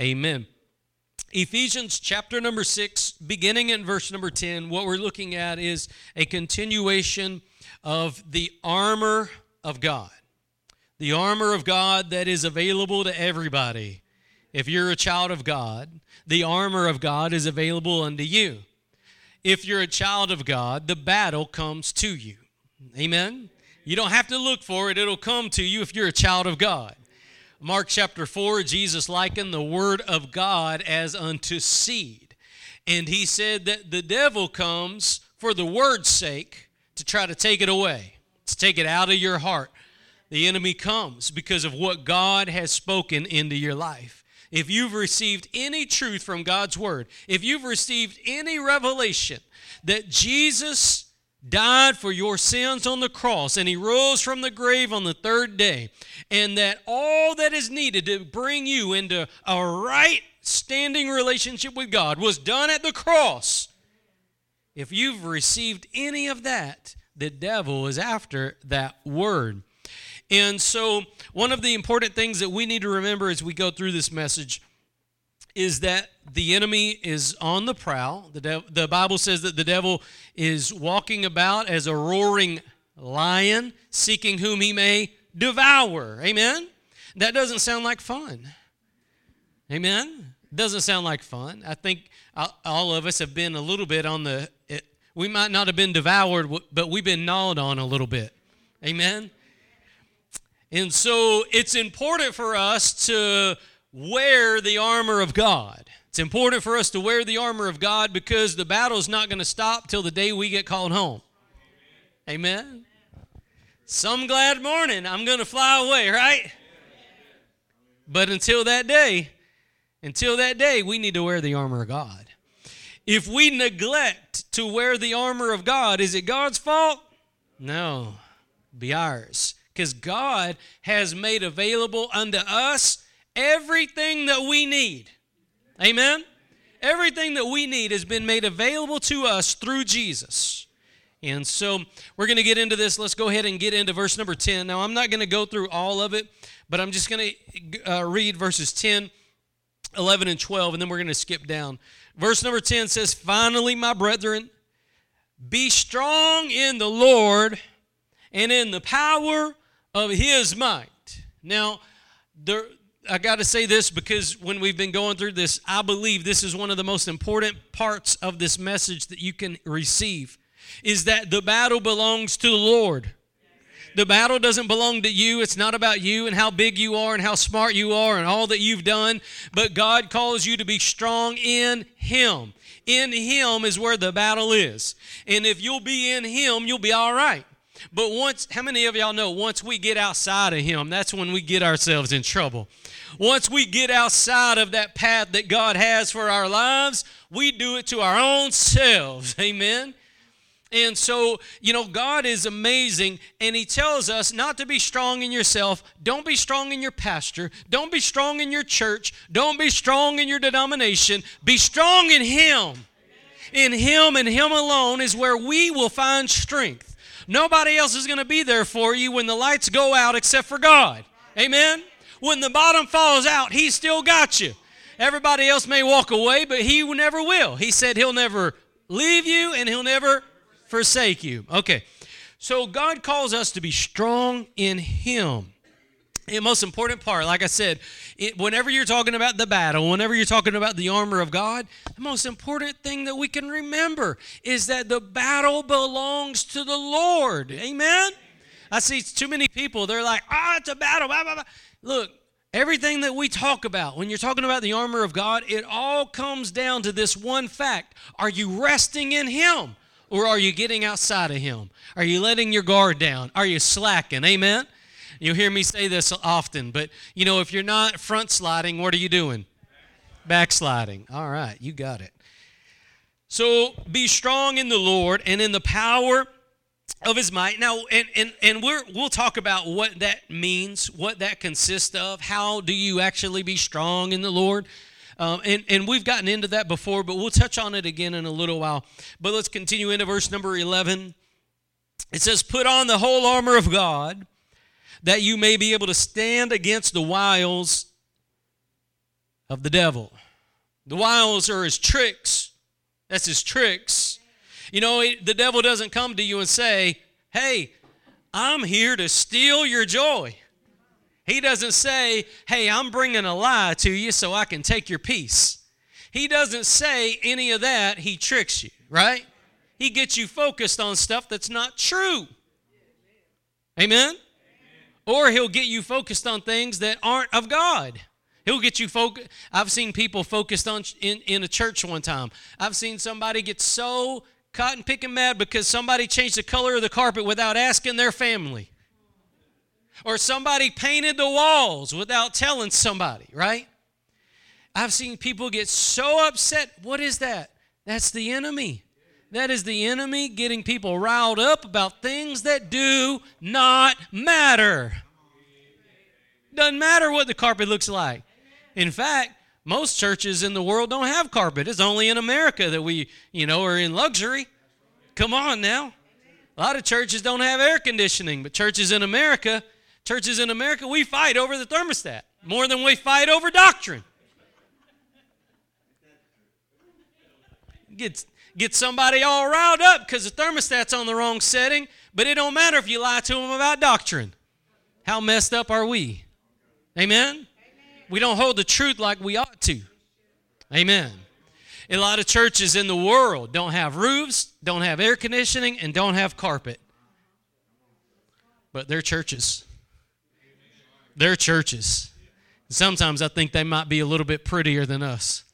Amen. Ephesians chapter number 6, beginning in verse number 10, what we're looking at is a continuation of the armor of God. The armor of God that is available to everybody. If you're a child of God, the armor of God is available unto you. If you're a child of God, the battle comes to you. Amen. You don't have to look for it, it'll come to you if you're a child of God. Mark chapter 4, Jesus likened the word of God as unto seed. And he said that the devil comes for the word's sake to try to take it away, to take it out of your heart. The enemy comes because of what God has spoken into your life. If you've received any truth from God's word, if you've received any revelation that Jesus died for your sins on the cross, and he rose from the grave on the third day, and that all that is needed to bring you into a right standing relationship with God was done at the cross. If you've received any of that, the devil is after that word. And so, one of the important things that we need to remember as we go through this message is that the enemy is on the prowl. The, the Bible says that the devil is walking about as a roaring lion, seeking whom he may devour. Amen? That doesn't sound like fun. Amen? Doesn't sound like fun. I think uh, all of us have been a little bit on the, it, we might not have been devoured, but we've been gnawed on a little bit. Amen? And so it's important for us to wear the armor of God. It's important for us to wear the armor of God because the battle is not going to stop till the day we get called home. Amen. Some glad morning, I'm going to fly away, right? But until that day, until that day, we need to wear the armor of God. If we neglect to wear the armor of God, is it God's fault? No, be ours. Because God has made available unto us everything that we need. Amen? Everything that we need has been made available to us through Jesus. And so we're going to get into this. Let's go ahead and get into verse number 10. Now, I'm not going to go through all of it, but I'm just going to uh, read verses 10, 11, and 12, and then we're going to skip down. Verse number 10 says, Finally, my brethren, be strong in the Lord and in the power of his might. Now, there, I got to say this because when we've been going through this, I believe this is one of the most important parts of this message that you can receive is that the battle belongs to the Lord. The battle doesn't belong to you. It's not about you and how big you are and how smart you are and all that you've done, but God calls you to be strong in Him. In Him is where the battle is. And if you'll be in Him, you'll be all right. But once, how many of y'all know once we get outside of Him, that's when we get ourselves in trouble? Once we get outside of that path that God has for our lives, we do it to our own selves. Amen. And so, you know, God is amazing, and He tells us not to be strong in yourself. Don't be strong in your pastor. Don't be strong in your church. Don't be strong in your denomination. Be strong in Him. In Him and Him alone is where we will find strength. Nobody else is going to be there for you when the lights go out except for God. Amen? When the bottom falls out, He still got you. Everybody else may walk away, but He never will. He said He'll never leave you and He'll never forsake you. Okay. So God calls us to be strong in Him. The most important part, like I said, it, whenever you're talking about the battle, whenever you're talking about the armor of God, the most important thing that we can remember is that the battle belongs to the Lord. Amen? I see too many people, they're like, ah, oh, it's a battle. Blah, blah, blah. Look, everything that we talk about, when you're talking about the armor of God, it all comes down to this one fact Are you resting in Him? Or are you getting outside of Him? Are you letting your guard down? Are you slacking? Amen? You'll hear me say this often, but you know, if you're not front sliding, what are you doing? Backsliding. All right, you got it. So be strong in the Lord and in the power of his might. Now, and, and, and we're, we'll talk about what that means, what that consists of. How do you actually be strong in the Lord? Um, and, and we've gotten into that before, but we'll touch on it again in a little while. But let's continue into verse number 11. It says, Put on the whole armor of God, that you may be able to stand against the wiles of the devil. The wiles are his tricks. That's his tricks. You know, the devil doesn't come to you and say, Hey, I'm here to steal your joy. He doesn't say, Hey, I'm bringing a lie to you so I can take your peace. He doesn't say any of that. He tricks you, right? He gets you focused on stuff that's not true. Amen? Or he'll get you focused on things that aren't of God. He'll get you focused. I've seen people focused on in, in a church one time. I've seen somebody get so cotton picking mad because somebody changed the color of the carpet without asking their family. Or somebody painted the walls without telling somebody, right? I've seen people get so upset. What is that? That's the enemy. That is the enemy getting people riled up about things that do not matter. Doesn't matter what the carpet looks like. In fact, most churches in the world don't have carpet. It's only in America that we, you know, are in luxury. Come on now. A lot of churches don't have air conditioning, but churches in America, churches in America, we fight over the thermostat more than we fight over doctrine. Get, get somebody all riled up because the thermostat's on the wrong setting, but it don't matter if you lie to them about doctrine. How messed up are we? Amen? We don't hold the truth like we ought to. Amen. A lot of churches in the world don't have roofs, don't have air conditioning, and don't have carpet. But they're churches. They're churches. Sometimes I think they might be a little bit prettier than us.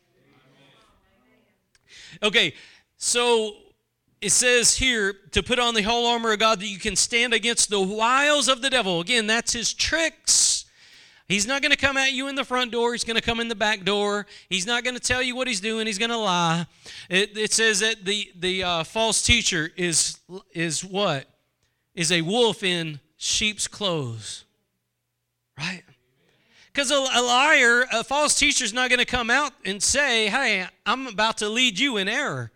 Okay, so it says here to put on the whole armor of God that you can stand against the wiles of the devil. Again, that's his tricks He's not going to come at you in the front door. He's going to come in the back door. He's not going to tell you what he's doing. He's going to lie. It, it, says that the, the uh, false teacher is, is what? Is a wolf in sheep's clothes. Right? Because a, a, liar, a false teacher is not going to come out and say, hey, I'm about to lead you in error.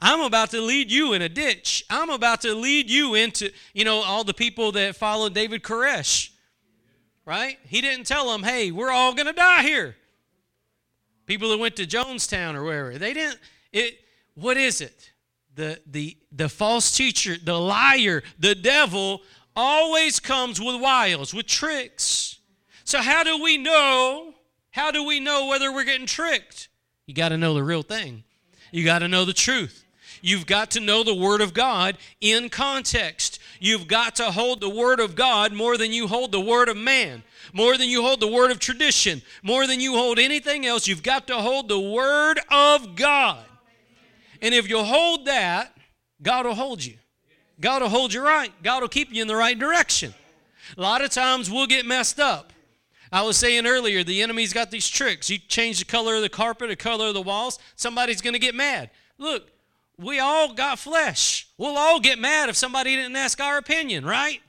I'm about to lead you in a ditch. I'm about to lead you into, you know, all the people that followed David Koresh right? He didn't tell them, hey, we're all going to die here. People that went to Jonestown or wherever, they didn't. It, what is it? The, the, the false teacher, the liar, the devil always comes with wiles, with tricks. So, how do we know? How do we know whether we're getting tricked? You got to know the real thing. You got to know the truth. You've got to know the Word of God in context. You've got to hold the Word of God more than you hold the Word of man, more than you hold the Word of tradition, more than you hold anything else. You've got to hold the Word of God. And if you hold that, God will hold you. God will hold you right. God will keep you in the right direction. A lot of times we'll get messed up. I was saying earlier, the enemy's got these tricks. You change the color of the carpet, the color of the walls, somebody's going to get mad. Look, we all got flesh. We'll all get mad if somebody didn't ask our opinion, right?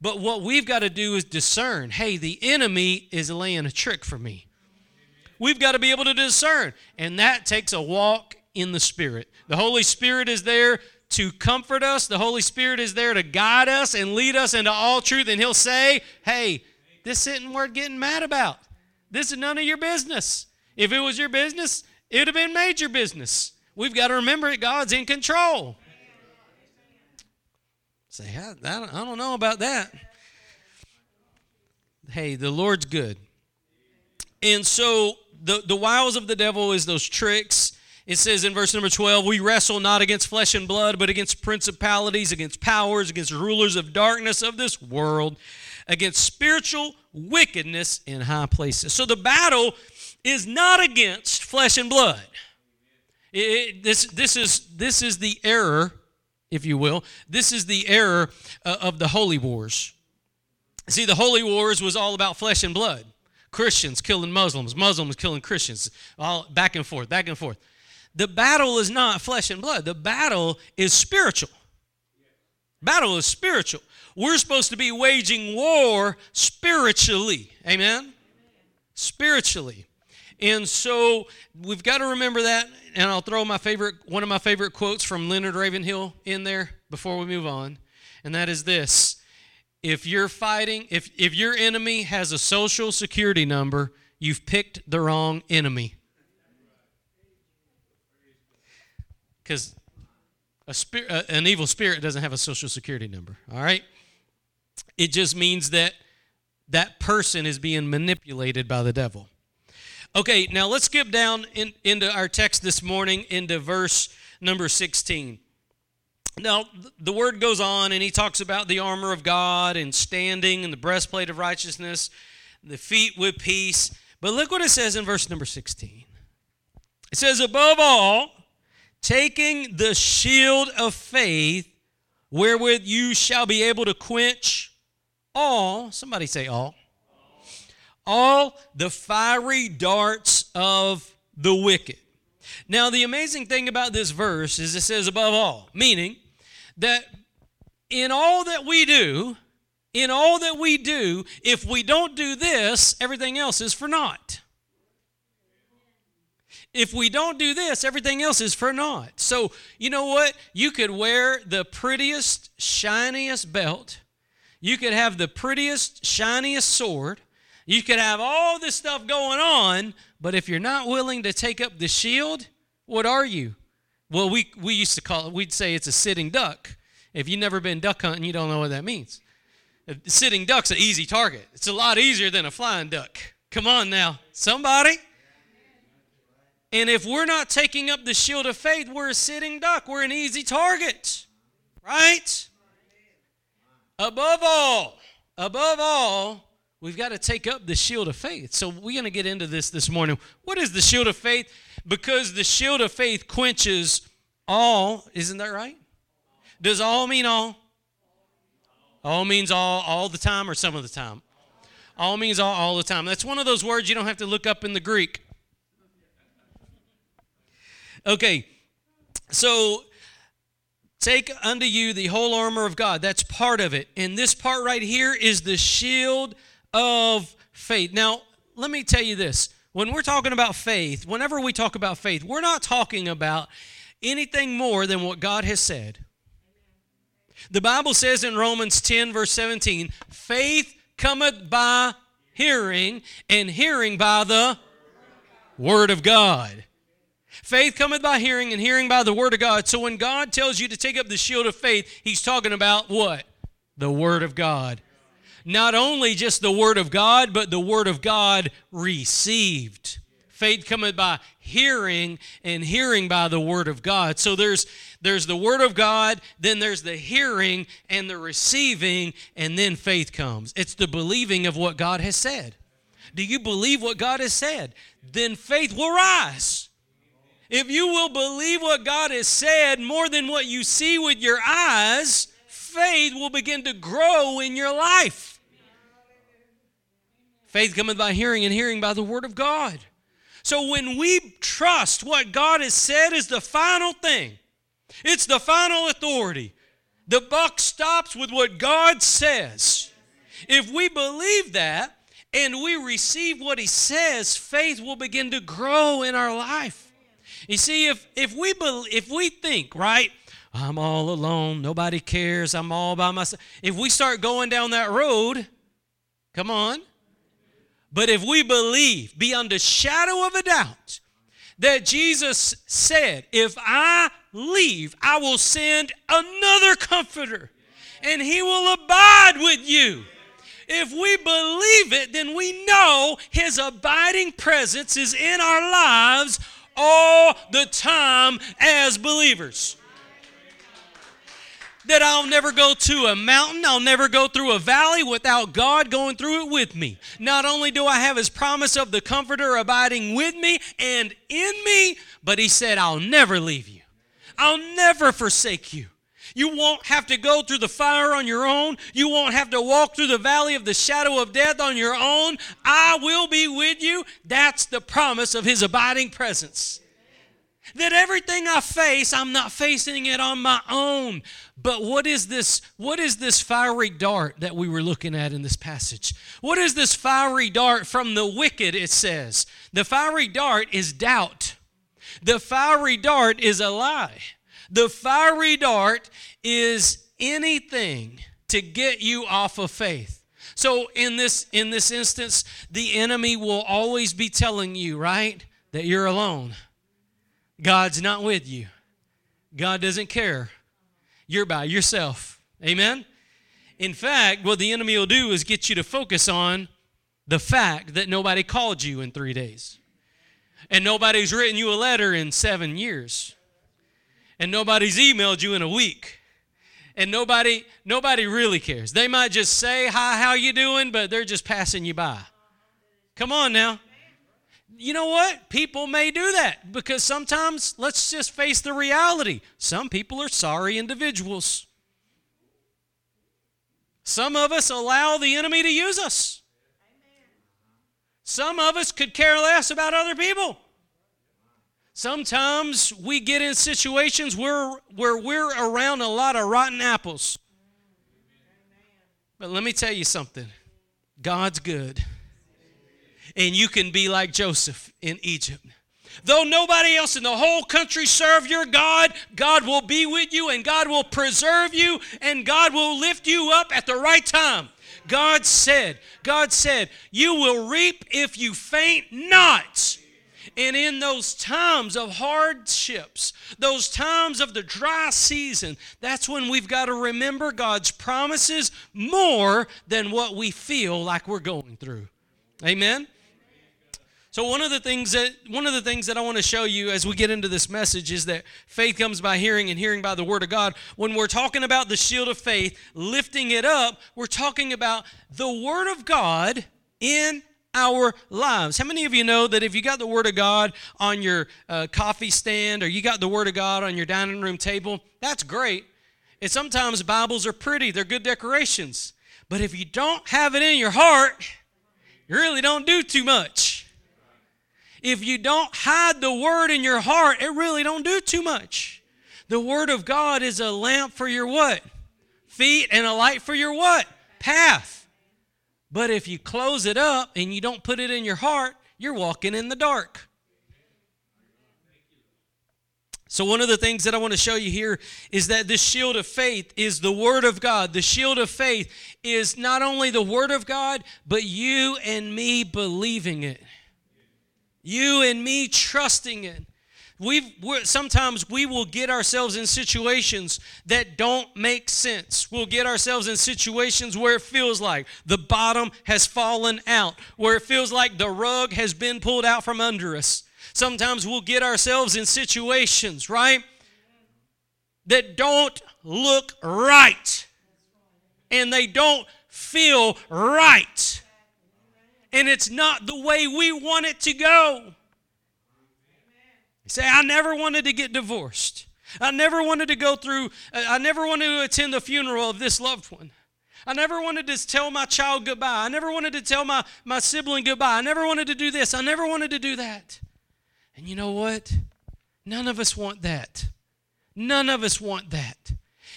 But what we've got to do is discern hey, the enemy is laying a trick for me. We've got to be able to discern. And that takes a walk in the Spirit. The Holy Spirit is there to comfort us, the Holy Spirit is there to guide us and lead us into all truth. And He'll say, hey, this isn't worth getting mad about. This is none of your business. If it was your business, it would have been major business. We've got to remember that God's in control. Say, I don't know about that. Hey, the Lord's good. And so the, the wiles of the devil is those tricks. It says in verse number 12, we wrestle not against flesh and blood, but against principalities, against powers, against rulers of darkness of this world, against spiritual wickedness in high places. So the battle is not against flesh and blood. It, this, this, is, this is the error, if you will. This is the error uh, of the holy wars. See, the holy wars was all about flesh and blood. Christians killing Muslims, Muslims killing Christians, all back and forth, back and forth. The battle is not flesh and blood. The battle is spiritual. Battle is spiritual. We're supposed to be waging war spiritually. Amen? Spiritually. And so we've got to remember that. And I'll throw my favorite, one of my favorite quotes from Leonard Ravenhill in there before we move on. And that is this if you're fighting, if, if your enemy has a social security number, you've picked the wrong enemy. Because a spirit, uh, an evil spirit doesn't have a social security number, all right? It just means that that person is being manipulated by the devil. Okay, now let's skip down in, into our text this morning into verse number 16. Now, the word goes on, and he talks about the armor of God and standing and the breastplate of righteousness, the feet with peace. But look what it says in verse number 16. It says, Above all, taking the shield of faith, wherewith you shall be able to quench all, somebody say all, all the fiery darts of the wicked. Now, the amazing thing about this verse is it says above all, meaning that in all that we do, in all that we do, if we don't do this, everything else is for naught. If we don't do this, everything else is for naught. So, you know what? You could wear the prettiest, shiniest belt. You could have the prettiest, shiniest sword. You could have all this stuff going on, but if you're not willing to take up the shield, what are you? Well, we, we used to call it, we'd say it's a sitting duck. If you've never been duck hunting, you don't know what that means. A sitting duck's an easy target. It's a lot easier than a flying duck. Come on now, somebody. And if we're not taking up the shield of faith, we're a sitting duck. We're an easy target, right? Above all, above all, we've got to take up the shield of faith. So we're going to get into this this morning. What is the shield of faith? Because the shield of faith quenches all, isn't that right? Does all mean all? All means all all the time or some of the time? All means all all the time. That's one of those words you don't have to look up in the Greek. Okay, so Take unto you the whole armor of God. That's part of it. And this part right here is the shield of faith. Now, let me tell you this. When we're talking about faith, whenever we talk about faith, we're not talking about anything more than what God has said. The Bible says in Romans 10, verse 17, faith cometh by hearing, and hearing by the Word of God. Faith cometh by hearing, and hearing by the word of God. So when God tells you to take up the shield of faith, he's talking about what? The word of God. Not only just the word of God, but the word of God received. Faith cometh by hearing, and hearing by the word of God. So there's there's the word of God, then there's the hearing and the receiving, and then faith comes. It's the believing of what God has said. Do you believe what God has said? Then faith will rise. If you will believe what God has said more than what you see with your eyes, faith will begin to grow in your life. Faith cometh by hearing, and hearing by the word of God. So when we trust what God has said is the final thing, it's the final authority. The buck stops with what God says. If we believe that and we receive what He says, faith will begin to grow in our life. You see, if if we if we think right, I'm all alone, nobody cares, I'm all by myself. If we start going down that road, come on. But if we believe beyond a shadow of a doubt that Jesus said, If I leave, I will send another comforter, and he will abide with you. If we believe it, then we know his abiding presence is in our lives all the time as believers. That I'll never go to a mountain, I'll never go through a valley without God going through it with me. Not only do I have His promise of the Comforter abiding with me and in me, but He said, I'll never leave you, I'll never forsake you. You won't have to go through the fire on your own. You won't have to walk through the valley of the shadow of death on your own. I will be with you. That's the promise of His abiding presence. That everything I face, I'm not facing it on my own. But what is this? What is this fiery dart that we were looking at in this passage? What is this fiery dart from the wicked? It says the fiery dart is doubt. The fiery dart is a lie. The fiery dart is anything to get you off of faith. So in this in this instance, the enemy will always be telling you, right, that you're alone. God's not with you. God doesn't care. You're by yourself. Amen. In fact, what the enemy will do is get you to focus on the fact that nobody called you in 3 days. And nobody's written you a letter in 7 years. And nobody's emailed you in a week and nobody nobody really cares. They might just say, "Hi, how you doing?" but they're just passing you by. Come on now. You know what? People may do that because sometimes let's just face the reality. Some people are sorry individuals. Some of us allow the enemy to use us. Some of us could care less about other people. Sometimes we get in situations where, where we're around a lot of rotten apples. But let me tell you something God's good. And you can be like Joseph in Egypt. Though nobody else in the whole country serve your God, God will be with you and God will preserve you and God will lift you up at the right time. God said, God said, you will reap if you faint not. And in those times of hardships, those times of the dry season, that's when we've got to remember God's promises more than what we feel like we're going through. Amen. So one of the things that one of the things that I want to show you as we get into this message is that faith comes by hearing and hearing by the word of God. When we're talking about the shield of faith, lifting it up, we're talking about the word of God in our lives. How many of you know that if you got the Word of God on your uh, coffee stand or you got the Word of God on your dining room table, that's great. And sometimes Bibles are pretty, they're good decorations. But if you don't have it in your heart, you really don't do too much. If you don't hide the Word in your heart, it really don't do too much. The Word of God is a lamp for your what? Feet and a light for your what? Path. But if you close it up and you don't put it in your heart, you're walking in the dark. So, one of the things that I want to show you here is that the shield of faith is the Word of God. The shield of faith is not only the Word of God, but you and me believing it. You and me trusting it. We've, sometimes we will get ourselves in situations that don't make sense. We'll get ourselves in situations where it feels like the bottom has fallen out, where it feels like the rug has been pulled out from under us. Sometimes we'll get ourselves in situations, right, that don't look right and they don't feel right. And it's not the way we want it to go. You say, I never wanted to get divorced. I never wanted to go through, uh, I never wanted to attend the funeral of this loved one. I never wanted to tell my child goodbye. I never wanted to tell my, my sibling goodbye. I never wanted to do this. I never wanted to do that. And you know what? None of us want that. None of us want that.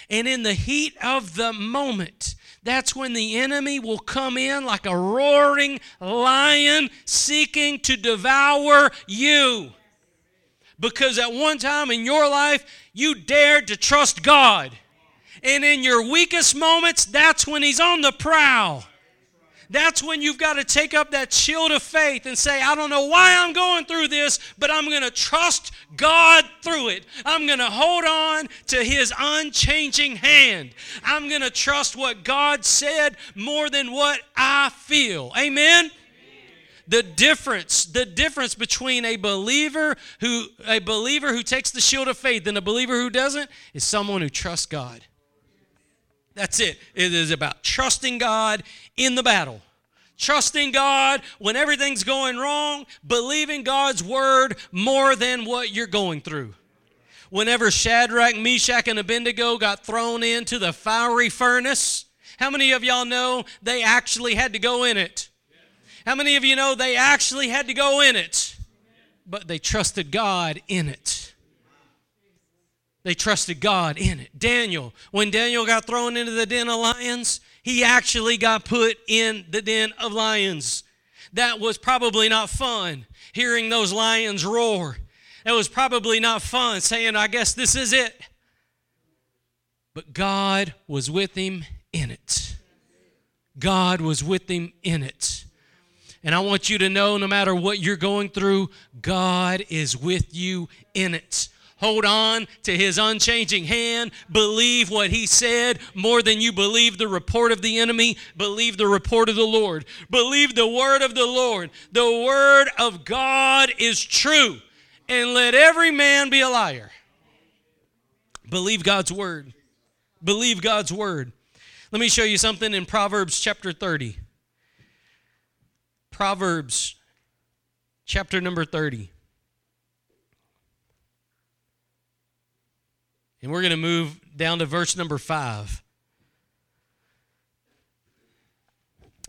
And in the heat of the moment, that's when the enemy will come in like a roaring lion seeking to devour you because at one time in your life you dared to trust God. And in your weakest moments, that's when He's on the prowl. That's when you've got to take up that shield of faith and say, I don't know why I'm going through this, but I'm going to trust God through it. I'm going to hold on to His unchanging hand. I'm going to trust what God said more than what I feel. Amen? the difference the difference between a believer who a believer who takes the shield of faith and a believer who doesn't is someone who trusts God. That's it. It is about trusting God in the battle. Trusting God when everything's going wrong, believing God's word more than what you're going through. Whenever Shadrach, Meshach, and Abednego got thrown into the fiery furnace, how many of y'all know they actually had to go in it? How many of you know they actually had to go in it, but they trusted God in it? They trusted God in it. Daniel, when Daniel got thrown into the den of lions, he actually got put in the den of lions. That was probably not fun, hearing those lions roar. That was probably not fun, saying, I guess this is it. But God was with him in it. God was with him in it. And I want you to know no matter what you're going through, God is with you in it. Hold on to his unchanging hand. Believe what he said more than you believe the report of the enemy. Believe the report of the Lord. Believe the word of the Lord. The word of God is true. And let every man be a liar. Believe God's word. Believe God's word. Let me show you something in Proverbs chapter 30. Proverbs chapter number 30. And we're going to move down to verse number 5.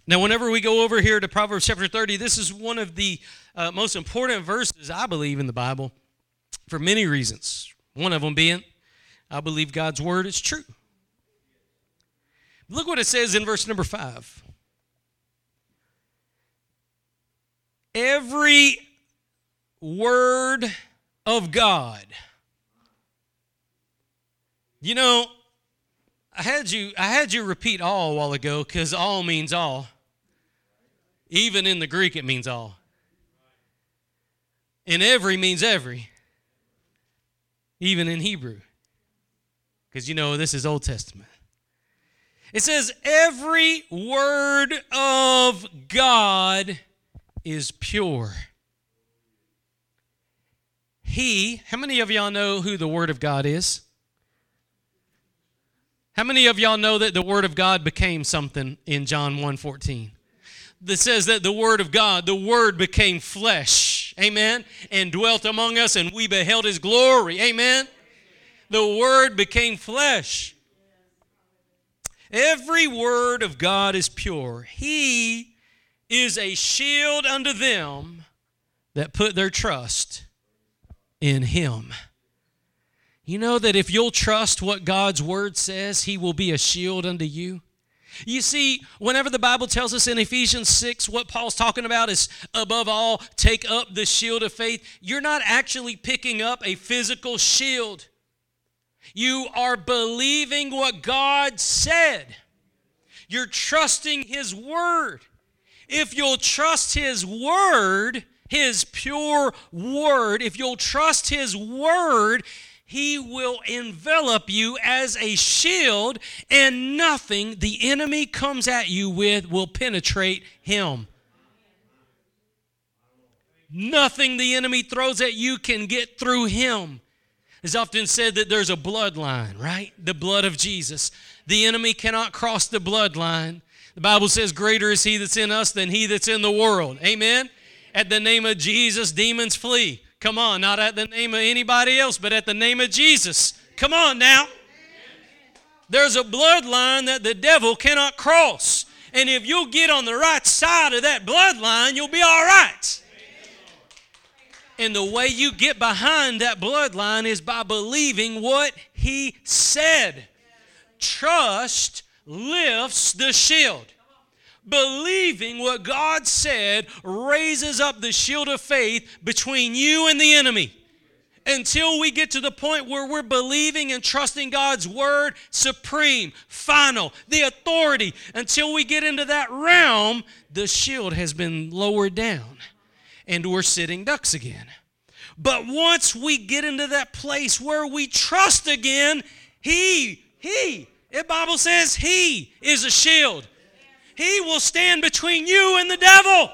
Now, whenever we go over here to Proverbs chapter 30, this is one of the uh, most important verses, I believe, in the Bible for many reasons. One of them being, I believe God's word is true. Look what it says in verse number 5. Every word of God. You know, I had you I had you repeat all a while ago cuz all means all. Even in the Greek it means all. And every means every. Even in Hebrew. Cuz you know this is Old Testament. It says every word of God is pure. He, how many of y'all know who the Word of God is? How many of y'all know that the Word of God became something in John 1:14? That says that the Word of God, the Word became flesh, amen, and dwelt among us, and we beheld His glory, amen. The Word became flesh. Every word of God is pure. He is a shield unto them that put their trust in Him. You know that if you'll trust what God's Word says, He will be a shield unto you. You see, whenever the Bible tells us in Ephesians 6 what Paul's talking about is above all, take up the shield of faith, you're not actually picking up a physical shield. You are believing what God said. You're trusting His Word if you'll trust His Word, His pure Word, if you'll trust His Word, He will envelop you as a shield, and nothing the enemy comes at you with will penetrate Him. Nothing the enemy throws at you can get through Him. It's often said that there's a bloodline, right? The blood of Jesus. The enemy cannot cross the bloodline. The Bible says, Greater is he that's in us than he that's in the world. Amen? At the name of Jesus, demons flee. Come on, not at the name of anybody else, but at the name of Jesus. Come on now. There's a bloodline that the devil cannot cross. And if you'll get on the right side of that bloodline, you'll be all right. And the way you get behind that bloodline is by believing what he said. Trust lifts the shield. Believing what God said raises up the shield of faith between you and the enemy. Until we get to the point where we're believing and trusting God's word supreme, final, the authority, until we get into that realm, the shield has been lowered down and we're sitting ducks again. But once we get into that place where we trust again, He, He, the Bible says He is a shield. He will stand between you and the devil.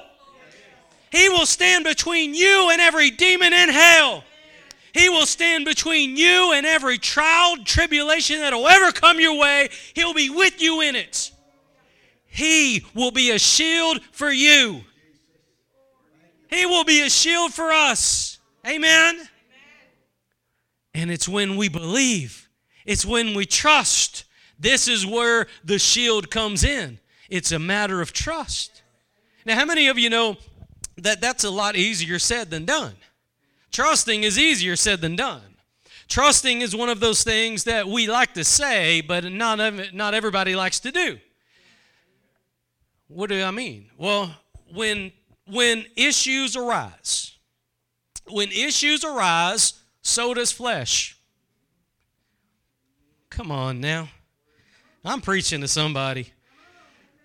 He will stand between you and every demon in hell. He will stand between you and every trial, tribulation that'll ever come your way. He'll be with you in it. He will be a shield for you. He will be a shield for us. Amen. And it's when we believe, it's when we trust, this is where the shield comes in. It's a matter of trust. Now, how many of you know that that's a lot easier said than done? Trusting is easier said than done. Trusting is one of those things that we like to say, but not, not everybody likes to do. What do I mean? Well, when, when issues arise, when issues arise, so does flesh. Come on now. I'm preaching to somebody.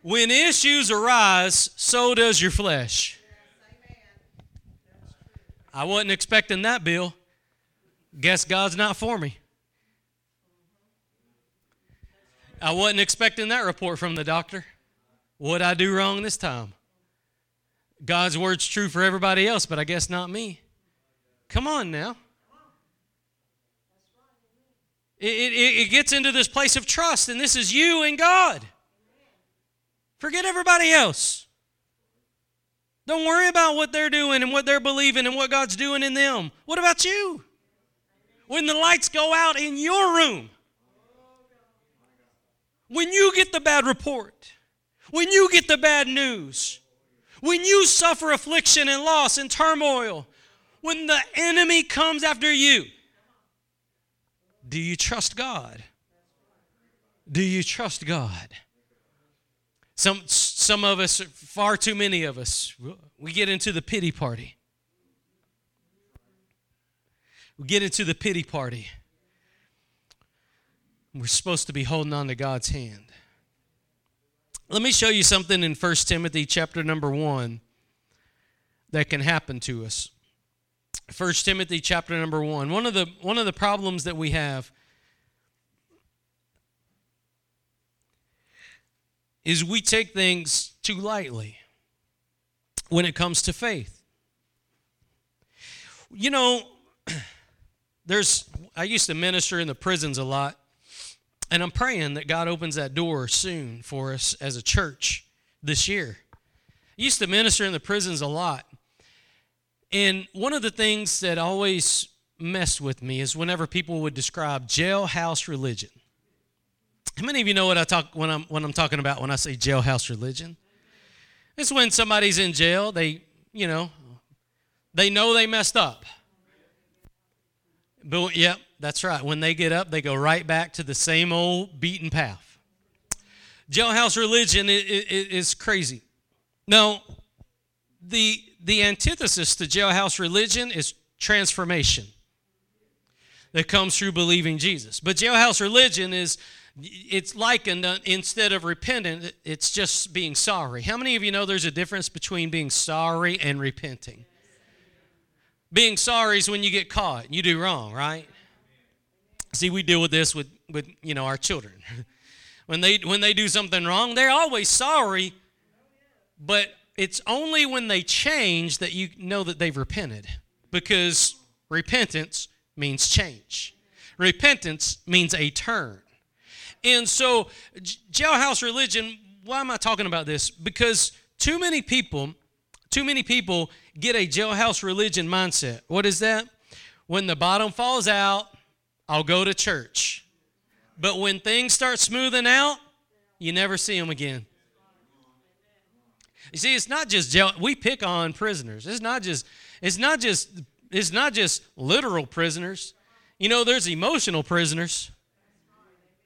When issues arise, so does your flesh. I wasn't expecting that, Bill. Guess God's not for me. I wasn't expecting that report from the doctor. What'd I do wrong this time? God's word's true for everybody else, but I guess not me. Come on now. It, it, it gets into this place of trust, and this is you and God. Forget everybody else. Don't worry about what they're doing and what they're believing and what God's doing in them. What about you? When the lights go out in your room, when you get the bad report, when you get the bad news, when you suffer affliction and loss and turmoil, when the enemy comes after you, do you trust God? Do you trust God? Some, some of us, far too many of us, we get into the pity party. We get into the pity party. We're supposed to be holding on to God's hand. Let me show you something in 1 Timothy chapter number 1 that can happen to us. 1 Timothy chapter number 1. One of the one of the problems that we have is we take things too lightly when it comes to faith. You know, there's I used to minister in the prisons a lot, and I'm praying that God opens that door soon for us as a church this year. I used to minister in the prisons a lot. And one of the things that always messed with me is whenever people would describe jailhouse religion. How many of you know what I talk when I'm when I'm talking about when I say jailhouse religion? It's when somebody's in jail, they, you know, they know they messed up. But yep, that's right. When they get up, they go right back to the same old beaten path. Jailhouse religion is crazy. Now, the the antithesis to jailhouse religion is transformation that comes through believing Jesus. But jailhouse religion is it's likened uh, instead of repentant, it's just being sorry. How many of you know there's a difference between being sorry and repenting? Being sorry is when you get caught, you do wrong, right? See, we deal with this with, with you know our children. when they when they do something wrong, they're always sorry, but it's only when they change that you know that they've repented. Because repentance means change. Repentance means a turn. And so, jailhouse religion, why am I talking about this? Because too many people, too many people get a jailhouse religion mindset. What is that? When the bottom falls out, I'll go to church. But when things start smoothing out, you never see them again. You see, it's not just jail. We pick on prisoners. It's not just. It's not just. It's not just literal prisoners. You know, there's emotional prisoners.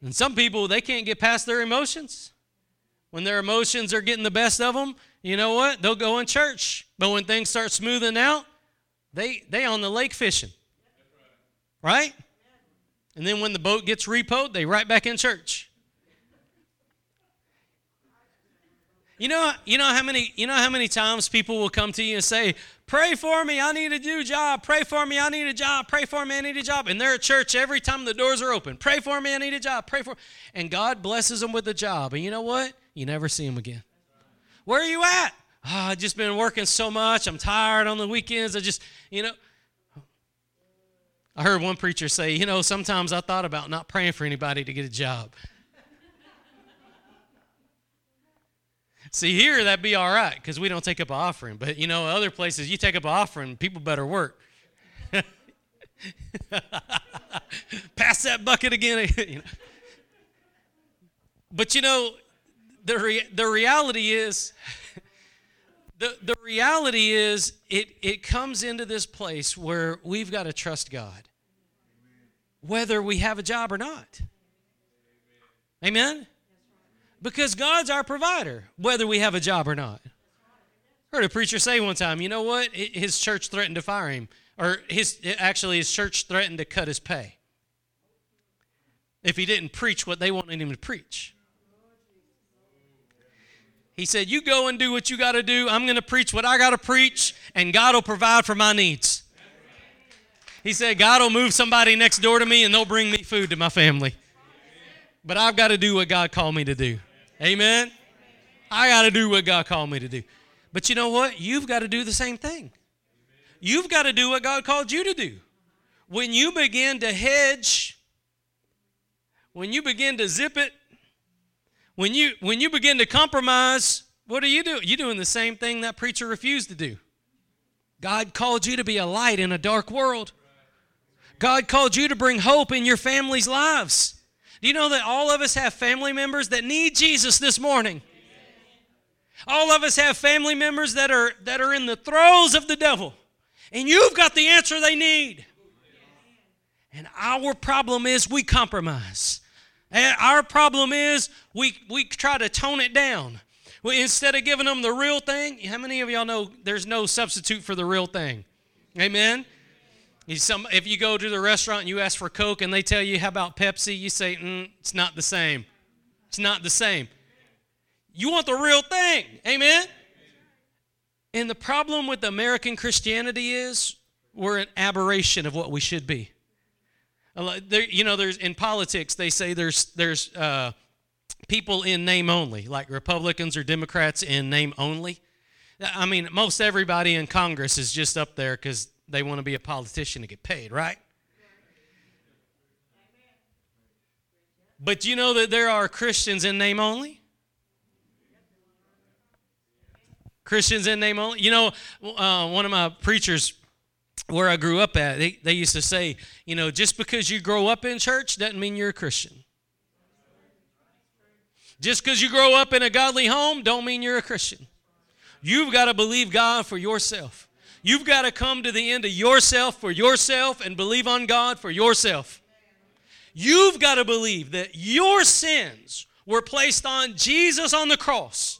And some people, they can't get past their emotions. When their emotions are getting the best of them, you know what? They'll go in church. But when things start smoothing out, they they on the lake fishing. Right? And then when the boat gets repoed, they right back in church. You know, you know how many you know how many times people will come to you and say, Pray for me, I need a new job. Pray for me, I need a job. Pray for me, I need a job. And they're at church every time the doors are open. Pray for me, I need a job. Pray for and God blesses them with a job. And you know what? You never see them again. Where are you at? Oh, I've just been working so much. I'm tired on the weekends. I just, you know. I heard one preacher say, you know, sometimes I thought about not praying for anybody to get a job. See, here that'd be all right because we don't take up an offering. But you know, other places you take up an offering, people better work. Pass that bucket again. But you know, the re- the reality is, the the reality is, it it comes into this place where we've got to trust God, whether we have a job or not. Amen. Because God's our provider, whether we have a job or not. I heard a preacher say one time, you know what? His church threatened to fire him. Or his actually his church threatened to cut his pay. If he didn't preach what they wanted him to preach. He said, You go and do what you got to do. I'm going to preach what I got to preach, and God will provide for my needs. He said, God will move somebody next door to me, and they'll bring me food to my family. But I've got to do what God called me to do. Amen? I got to do what God called me to do. But you know what? You've got to do the same thing. You've got to do what God called you to do. When you begin to hedge, when you begin to zip it, when you when you begin to compromise, what are you doing? You're doing the same thing that preacher refused to do. God called you to be a light in a dark world. God called you to bring hope in your family's lives. Do you know that all of us have family members that need Jesus this morning? All of us have family members that are that are in the throes of the devil. And you've got the answer they need. And our problem is we compromise. And our problem is we, we try to tone it down. We, instead of giving them the real thing, how many of y'all know there's no substitute for the real thing? Amen? Some, if you go to the restaurant and you ask for Coke and they tell you, how about Pepsi? You say, mm, it's not the same. It's not the same. You want the real thing. Amen? And the problem with American Christianity is we're an aberration of what we should be. You know, there's in politics they say there's there's uh, people in name only, like Republicans or Democrats in name only. I mean, most everybody in Congress is just up there because they want to be a politician to get paid, right? But you know that there are Christians in name only? Christians in name only. You know, uh, one of my preachers where I grew up at, they, they used to say, you know, just because you grow up in church doesn't mean you're a Christian. Just because you grow up in a godly home don't mean you're a Christian. You've got to believe God for yourself. You've got to come to the end of yourself for yourself and believe on God for yourself. You've got to believe that your sins were placed on Jesus on the cross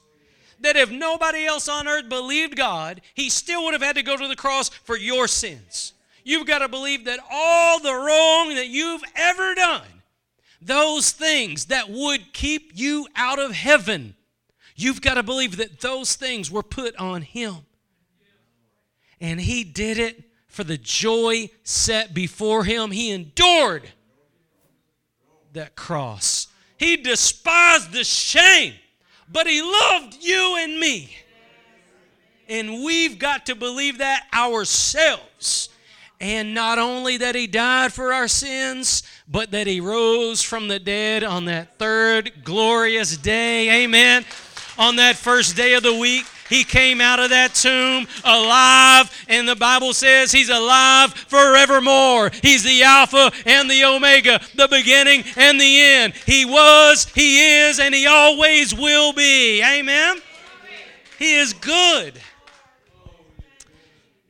that if nobody else on earth believed God, he still would have had to go to the cross for your sins. You've got to believe that all the wrong that you've ever done, those things that would keep you out of heaven, you've got to believe that those things were put on him. And he did it for the joy set before him. He endured that cross. He despised the shame but He loved you and me. And we've got to believe that ourselves. And not only that He died for our sins, but that He rose from the dead on that third glorious day. Amen. On that first day of the week, he came out of that tomb alive, and the Bible says he's alive forevermore. He's the Alpha and the Omega, the beginning and the end. He was, he is, and he always will be. Amen? He is good.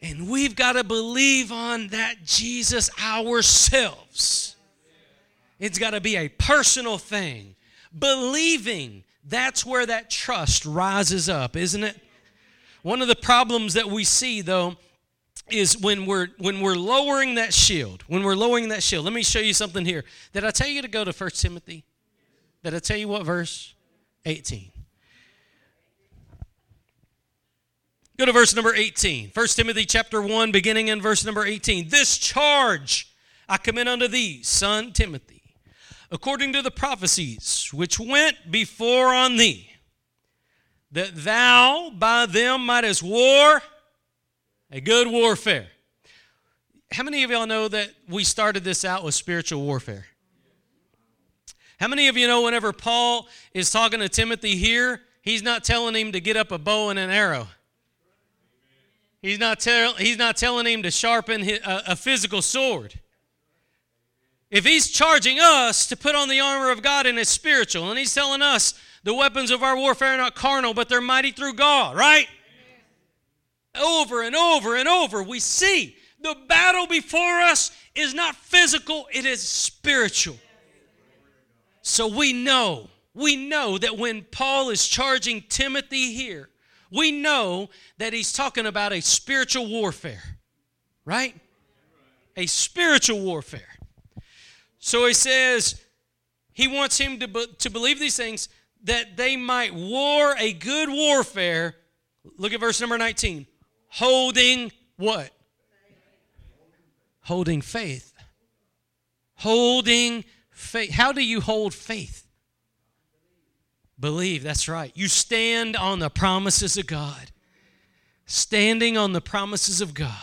And we've got to believe on that Jesus ourselves. It's got to be a personal thing. Believing that's where that trust rises up, isn't it? One of the problems that we see though is when we're when we're lowering that shield. When we're lowering that shield. Let me show you something here. Did I tell you to go to 1 Timothy? Did I tell you what verse? 18. Go to verse number 18. 1 Timothy chapter 1 beginning in verse number 18. This charge I commend unto thee, son Timothy, according to the prophecies which went before on thee, that thou by them mightest war a good warfare. How many of y'all know that we started this out with spiritual warfare? How many of you know whenever Paul is talking to Timothy here, he's not telling him to get up a bow and an arrow? He's not, tell, he's not telling him to sharpen his, a, a physical sword. If he's charging us to put on the armor of God and it's spiritual, and he's telling us the weapons of our warfare are not carnal, but they're mighty through God, right? Over and over and over, we see the battle before us is not physical, it is spiritual. So we know, we know that when Paul is charging Timothy here, we know that he's talking about a spiritual warfare, right? A spiritual warfare. So he says he wants him to, be, to believe these things that they might war a good warfare. Look at verse number 19. Holding what? Holding faith. Holding faith. How do you hold faith? Believe, that's right. You stand on the promises of God. Standing on the promises of God.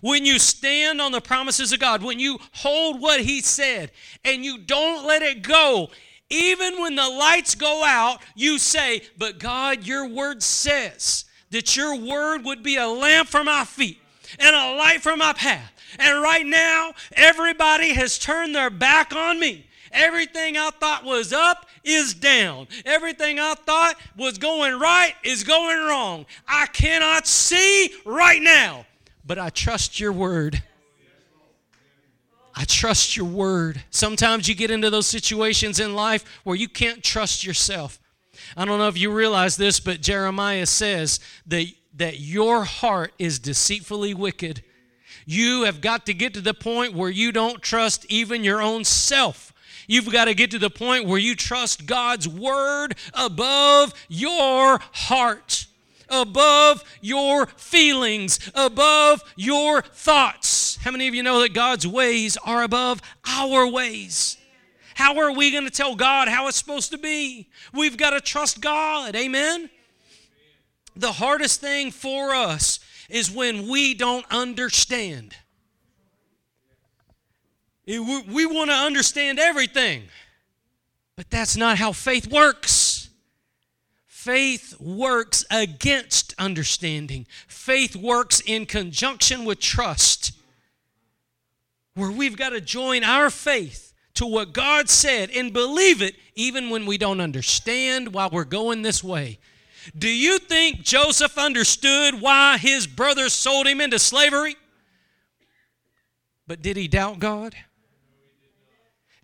When you stand on the promises of God, when you hold what He said and you don't let it go, even when the lights go out, you say, But God, your word says that your word would be a lamp for my feet and a light for my path. And right now, everybody has turned their back on me. Everything I thought was up is down. Everything I thought was going right is going wrong. I cannot see right now, but I trust your word. I trust your word. Sometimes you get into those situations in life where you can't trust yourself. I don't know if you realize this, but Jeremiah says that, that your heart is deceitfully wicked. You have got to get to the point where you don't trust even your own self. You've got to get to the point where you trust God's word above your heart, above your feelings, above your thoughts. How many of you know that God's ways are above our ways? How are we going to tell God how it's supposed to be? We've got to trust God. Amen? The hardest thing for us is when we don't understand. We want to understand everything, but that's not how faith works. Faith works against understanding. Faith works in conjunction with trust, where we've got to join our faith to what God said and believe it even when we don't understand why we're going this way. Do you think Joseph understood why his brothers sold him into slavery? But did he doubt God?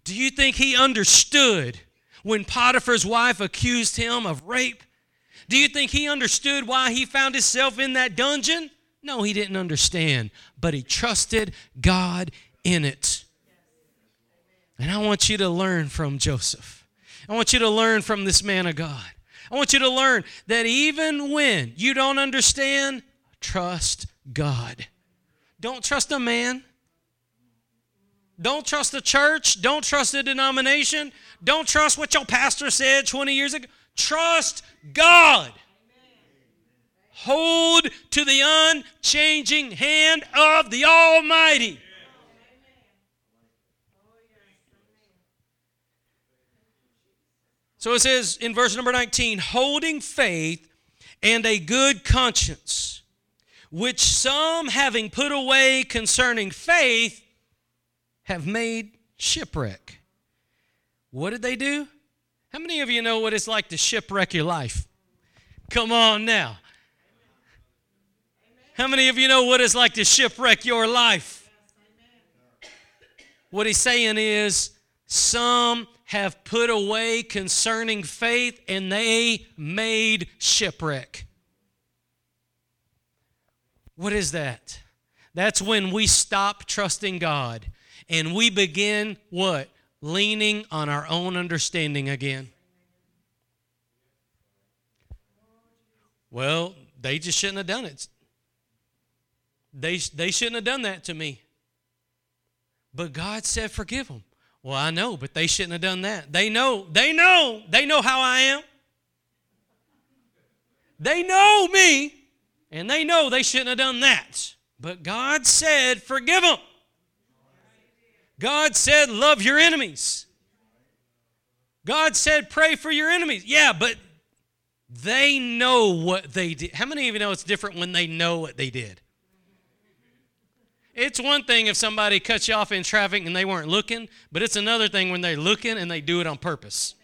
Do you think he understood when Potiphar's wife accused him of rape? Do you think he understood why he found himself in that dungeon? No, he didn't understand, but he trusted God in it. And I want you to learn from Joseph. I want you to learn from this man of God. I want you to learn that even when you don't understand, trust God. Don't trust a man. Don't trust the church. Don't trust the denomination. Don't trust what your pastor said 20 years ago. Trust God. Hold to the unchanging hand of the Almighty. So it says in verse number 19, holding faith and a good conscience, which some having put away concerning faith have made shipwreck. What did they do? How many of you know what it's like to shipwreck your life? Come on now. How many of you know what it's like to shipwreck your life? What he's saying is, some have put away concerning faith and they made shipwreck. What is that? That's when we stop trusting God and we begin what? Leaning on our own understanding again. Well, they just shouldn't have done it. They, they shouldn't have done that to me. But God said, forgive them. Well, I know, but they shouldn't have done that. They know, they know, they know how I am. They know me, and they know they shouldn't have done that. But God said, forgive them. God said, love your enemies. God said, pray for your enemies. Yeah, but they know what they did. How many of you know it's different when they know what they did? It's one thing if somebody cuts you off in traffic and they weren't looking, but it's another thing when they're looking and they do it on purpose.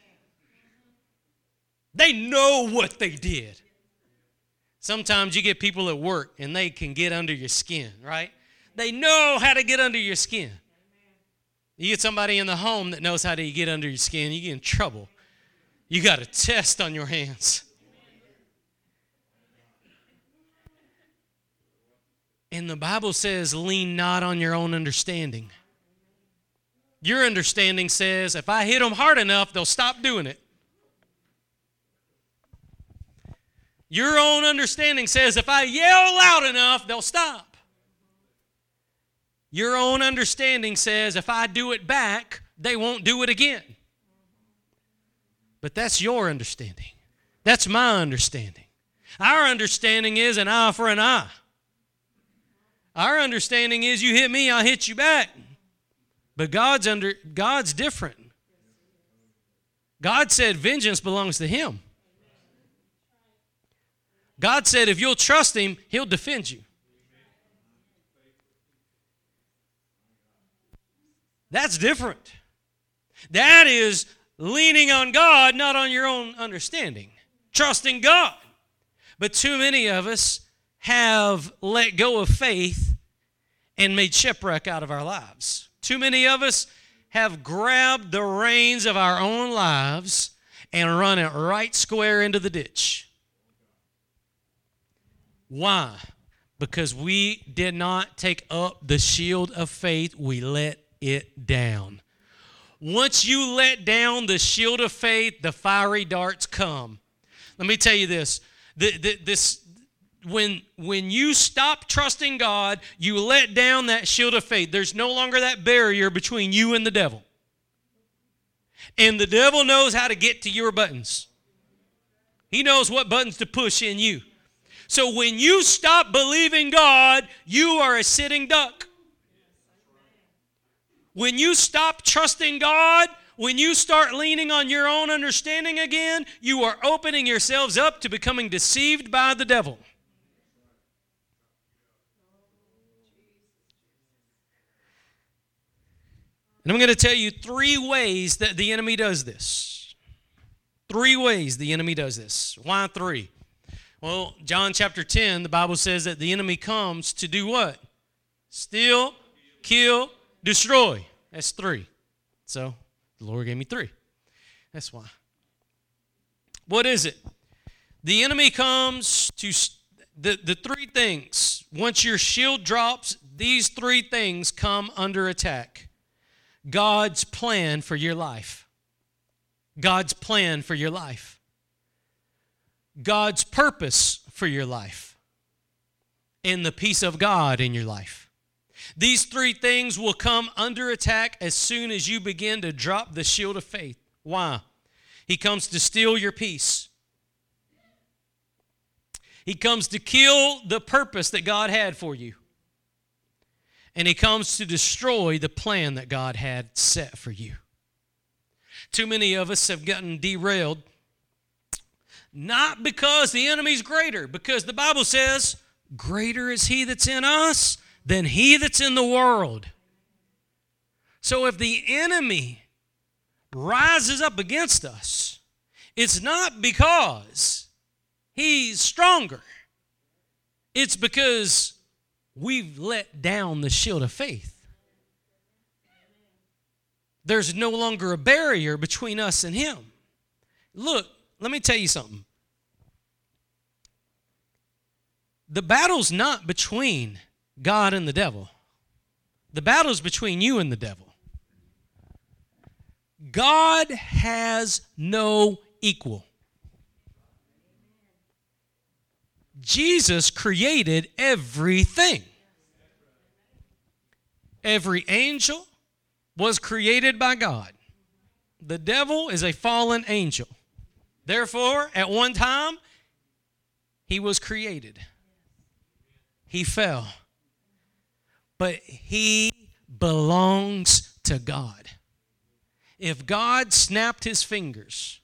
They know what they did. Sometimes you get people at work and they can get under your skin, right? They know how to get under your skin. You get somebody in the home that knows how to get under your skin, you get in trouble. You got a test on your hands. And the Bible says, lean not on your own understanding. Your understanding says, if I hit them hard enough, they'll stop doing it. Your own understanding says if I yell loud enough, they'll stop. Your own understanding says if I do it back, they won't do it again. But that's your understanding. That's my understanding. Our understanding is an eye for an eye. Our understanding is you hit me, I'll hit you back. But God's under God's different. God said vengeance belongs to him. God said if you'll trust him, he'll defend you. That's different. That is leaning on God, not on your own understanding. Trusting God. But too many of us have let go of faith and made shipwreck out of our lives. Too many of us have grabbed the reins of our own lives and run it right square into the ditch. Why? Because we did not take up the shield of faith, we let it down. Once you let down the shield of faith, the fiery darts come. Let me tell you this. The, the, this when when you stop trusting God, you let down that shield of faith. There's no longer that barrier between you and the devil. And the devil knows how to get to your buttons. He knows what buttons to push in you. So when you stop believing God, you are a sitting duck. When you stop trusting God, when you start leaning on your own understanding again, you are opening yourselves up to becoming deceived by the devil. And I'm going to tell you three ways that the enemy does this. Three ways the enemy does this. Why three? Well, John chapter 10, the Bible says that the enemy comes to do what? Steal, kill, destroy. That's three. So the Lord gave me three. That's why. What is it? The enemy comes to the, the three things. Once your shield drops, these three things come under attack. God's plan for your life. God's plan for your life. God's purpose for your life. And the peace of God in your life. These three things will come under attack as soon as you begin to drop the shield of faith. Why? He comes to steal your peace. He comes to kill the purpose that God had for you and he comes to destroy the plan that God had set for you. Too many of us have gotten derailed, not because the enemy's greater, because the Bible says, Greater is he that's in us than he that's in the world. So if the enemy rises up against us, it's not because he's stronger. It's because we've let down the shield of faith. There's no longer a barrier between us and Him. Look, let me tell you something. The battle's not between God and the devil, the battle is between you and the devil. God has no equal. Jesus created everything. Every angel was created by God. The devil is a fallen angel. Therefore, at one time, he was created. He fell. But he belongs to God. If God snapped his fingers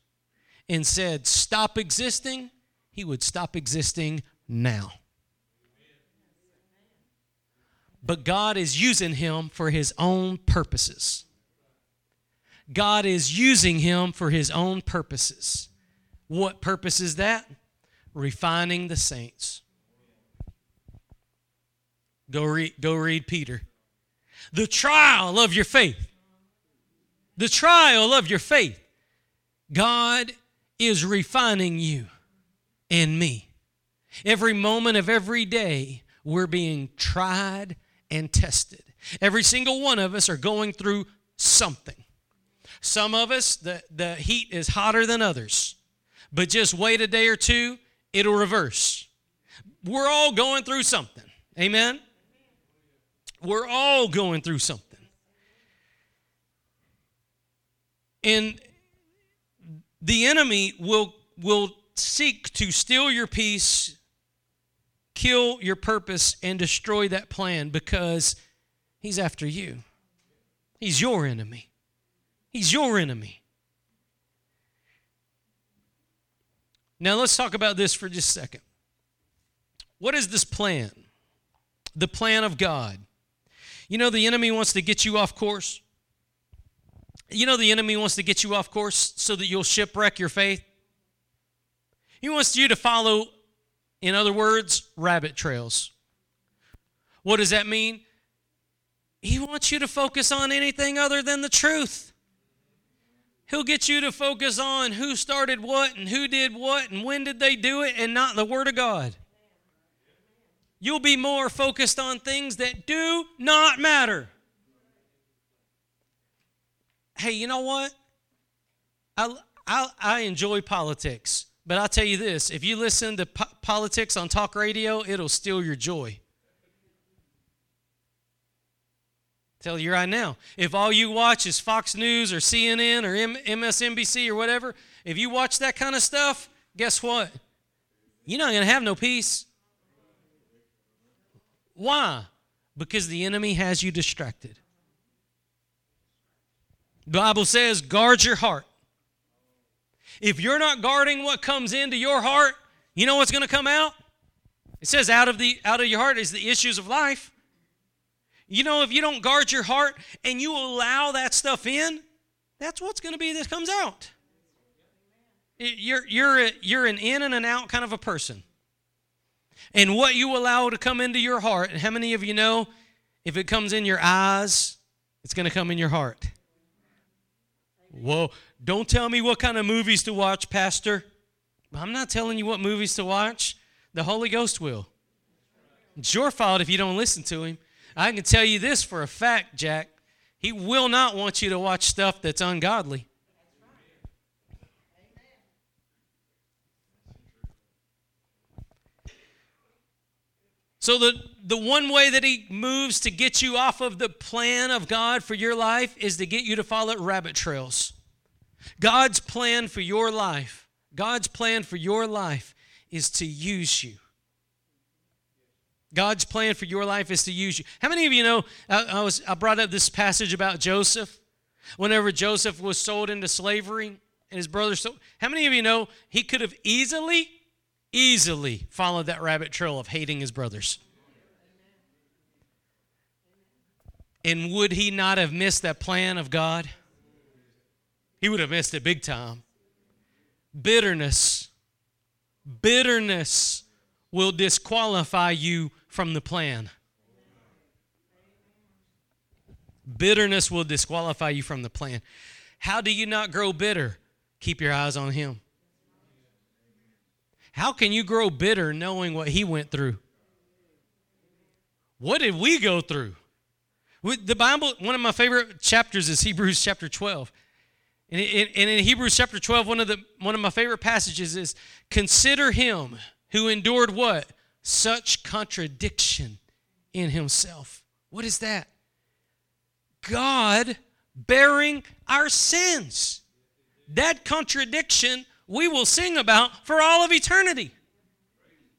and said, Stop existing, he would stop existing now. But God is using him for his own purposes. God is using him for his own purposes. What purpose is that? Refining the saints. Go read, go read Peter. The trial of your faith. The trial of your faith. God is refining you and me. Every moment of every day, we're being tried and tested. Every single one of us are going through something. Some of us, the, the heat is hotter than others. But just wait a day or two, it'll reverse. We're all going through something. Amen? We're all going through something. And the enemy will, will seek to steal your peace, kill your purpose, and destroy that plan because he's after you. He's your enemy. He's your enemy. Now let's talk about this for just a second. What is this plan? The plan of God. You know, the enemy wants to get you off course. You know, the enemy wants to get you off course so that you'll shipwreck your faith. He wants you to follow, in other words, rabbit trails. What does that mean? He wants you to focus on anything other than the truth. He'll get you to focus on who started what and who did what and when did they do it and not the Word of God. You'll be more focused on things that do not matter hey, you know what? I, I, I enjoy politics, but I'll tell you this if you listen to po- politics on talk radio, it'll steal your joy. Tell you right now, if all you watch is Fox News or CNN or M- MSNBC or whatever, if you watch that kind of stuff, guess what? You're not going to have no peace. Why? Because the enemy has you distracted. The Bible says, guard your heart. If you're not guarding what comes into your heart, you know what's going to come out? It says out of the out of your heart is the issues of life. You know, if you don't guard your heart and you allow that stuff in, that's what's going to be that comes out. You're, you're, a, you're an in and an out kind of a person. And what you allow to come into your heart, and how many of you know if it comes in your eyes, it's going to come in your heart? Whoa, don't tell me what kind of movies to watch, Pastor. I'm not telling you what movies to watch. The Holy Ghost will. It's your fault if you don't listen to him. I can tell you this for a fact, Jack. He will not want you to watch stuff that's ungodly. So the the one way that he moves to get you off of the plan of God for your life is to get you to follow rabbit trails. God's plan for your life, God's plan for your life is to use you. God's plan for your life is to use you. How many of you know I, I was I brought up this passage about Joseph? Whenever Joseph was sold into slavery and his brothers sold, how many of you know he could have easily easily followed that rabbit trail of hating his brothers. And would he not have missed that plan of God? He would have missed it big time. Bitterness, bitterness will disqualify you from the plan. Bitterness will disqualify you from the plan. How do you not grow bitter? Keep your eyes on Him. How can you grow bitter knowing what he went through? What did we go through? The Bible, one of my favorite chapters is Hebrews chapter 12. And in Hebrews chapter 12, one of, the, one of my favorite passages is Consider him who endured what? Such contradiction in himself. What is that? God bearing our sins. That contradiction we will sing about for all of eternity.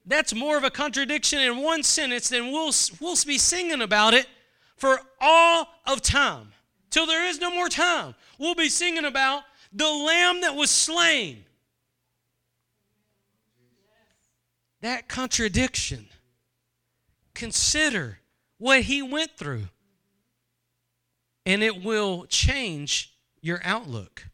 That's more of a contradiction in one sentence than we'll, we'll be singing about it for all of time. Till there is no more time. We'll be singing about the lamb that was slain. That contradiction. Consider what he went through, and it will change your outlook.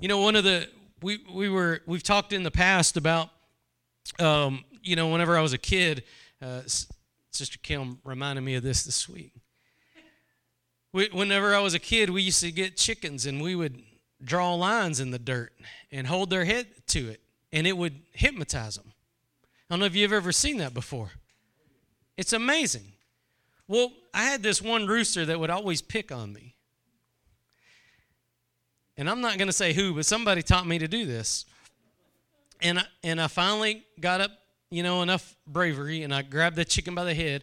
You know, one of the we we were we've talked in the past about um, you know whenever I was a kid, uh, Sister Kim reminded me of this this week. We, whenever I was a kid, we used to get chickens and we would draw lines in the dirt and hold their head to it, and it would hypnotize them. I don't know if you've ever seen that before. It's amazing. Well, I had this one rooster that would always pick on me. And I'm not going to say who, but somebody taught me to do this. And I, and I finally got up, you know, enough bravery, and I grabbed the chicken by the head,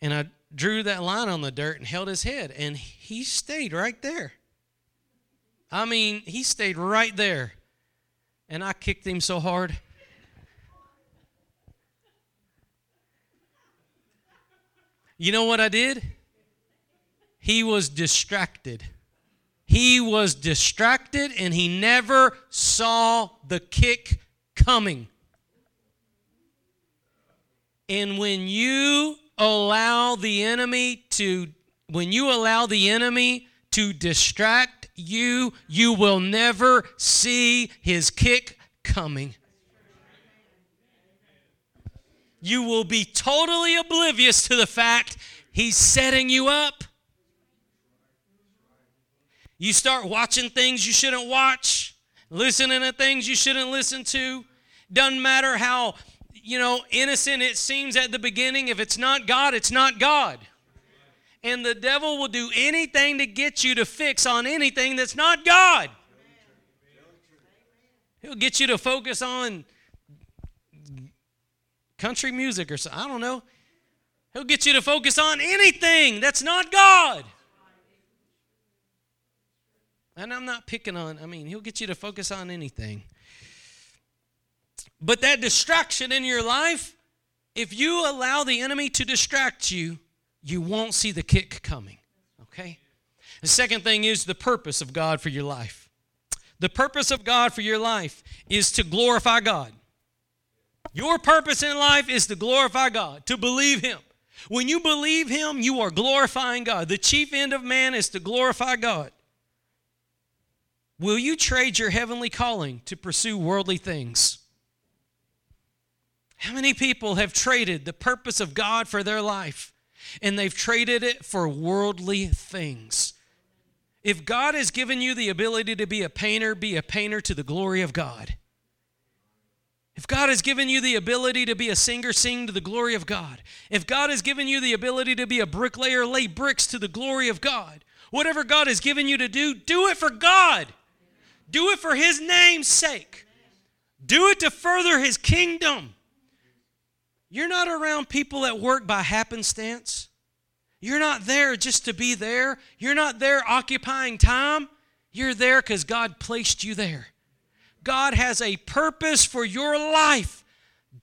and I drew that line on the dirt and held his head, and he stayed right there. I mean, he stayed right there. And I kicked him so hard. You know what I did? He was distracted. He was distracted and he never saw the kick coming. And when you allow the enemy to when you allow the enemy to distract you, you will never see his kick coming. You will be totally oblivious to the fact he's setting you up. You start watching things you shouldn't watch, listening to things you shouldn't listen to. Doesn't matter how, you know, innocent it seems at the beginning. If it's not God, it's not God. And the devil will do anything to get you to fix on anything that's not God. He'll get you to focus on country music or something. I don't know. He'll get you to focus on anything that's not God. And I'm not picking on, I mean, he'll get you to focus on anything. But that distraction in your life, if you allow the enemy to distract you, you won't see the kick coming. Okay? The second thing is the purpose of God for your life. The purpose of God for your life is to glorify God. Your purpose in life is to glorify God, to believe Him. When you believe Him, you are glorifying God. The chief end of man is to glorify God. Will you trade your heavenly calling to pursue worldly things? How many people have traded the purpose of God for their life and they've traded it for worldly things? If God has given you the ability to be a painter, be a painter to the glory of God. If God has given you the ability to be a singer, sing to the glory of God. If God has given you the ability to be a bricklayer, lay bricks to the glory of God. Whatever God has given you to do, do it for God. Do it for His name's sake. Do it to further His kingdom. You're not around people that work by happenstance. You're not there just to be there. You're not there occupying time. You're there because God placed you there. God has a purpose for your life.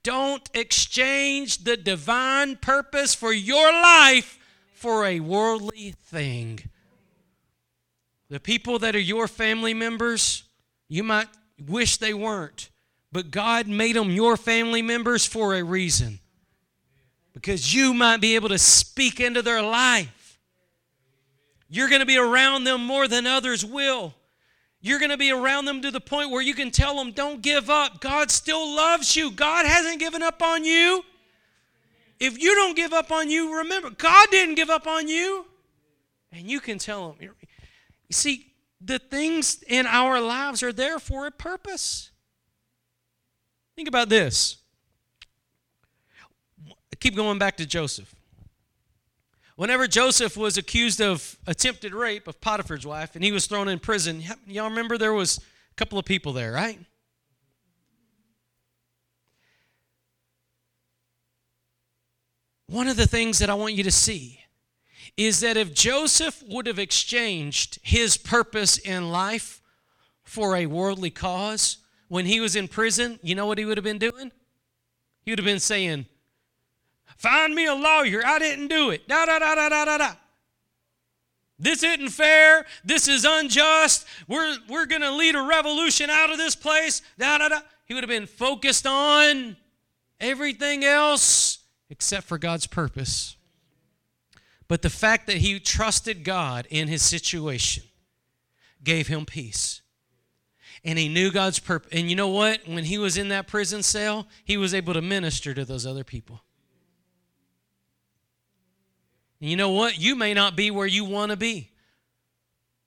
Don't exchange the divine purpose for your life for a worldly thing. The people that are your family members, you might wish they weren't, but God made them your family members for a reason. Because you might be able to speak into their life. You're going to be around them more than others will. You're going to be around them to the point where you can tell them, don't give up. God still loves you. God hasn't given up on you. If you don't give up on you, remember, God didn't give up on you. And you can tell them, you see, the things in our lives are there for a purpose. Think about this. keep going back to Joseph. Whenever Joseph was accused of attempted rape of Potiphar's wife and he was thrown in prison, y'all remember there was a couple of people there, right? One of the things that I want you to see is that if Joseph would have exchanged his purpose in life for a worldly cause, when he was in prison, you know what he would have been doing? He would have been saying, Find me a lawyer. I didn't do it. Da da da da da da da. This isn't fair. This is unjust. We're, we're going to lead a revolution out of this place. Da da da. He would have been focused on everything else except for God's purpose. But the fact that he trusted God in his situation gave him peace. And he knew God's purpose. And you know what? When he was in that prison cell, he was able to minister to those other people. And you know what? You may not be where you want to be,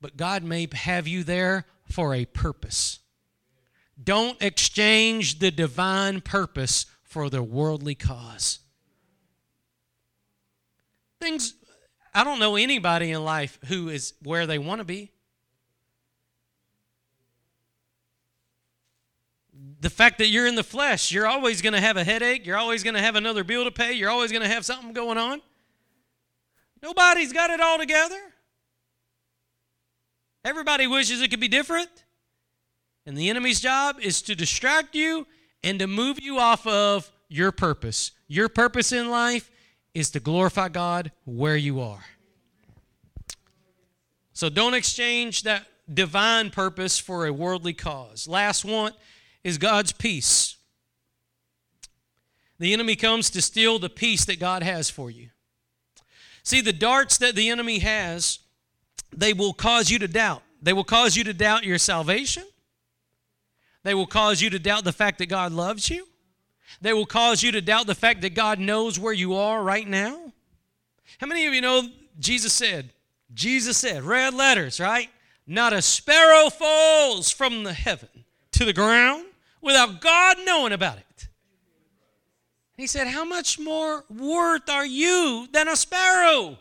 but God may have you there for a purpose. Don't exchange the divine purpose for the worldly cause. Things I don't know anybody in life who is where they want to be. the fact that you're in the flesh, you're always going to have a headache, you're always going to have another bill to pay, you're always going to have something going on. Nobody's got it all together. Everybody wishes it could be different. And the enemy's job is to distract you and to move you off of your purpose. Your purpose in life is to glorify God where you are. So don't exchange that divine purpose for a worldly cause. Last one is God's peace. The enemy comes to steal the peace that God has for you. See, the darts that the enemy has, they will cause you to doubt. They will cause you to doubt your salvation. They will cause you to doubt the fact that God loves you. They will cause you to doubt the fact that God knows where you are right now. How many of you know Jesus said, Jesus said, red letters, right? Not a sparrow falls from the heaven to the ground without God knowing about it. He said, How much more worth are you than a sparrow?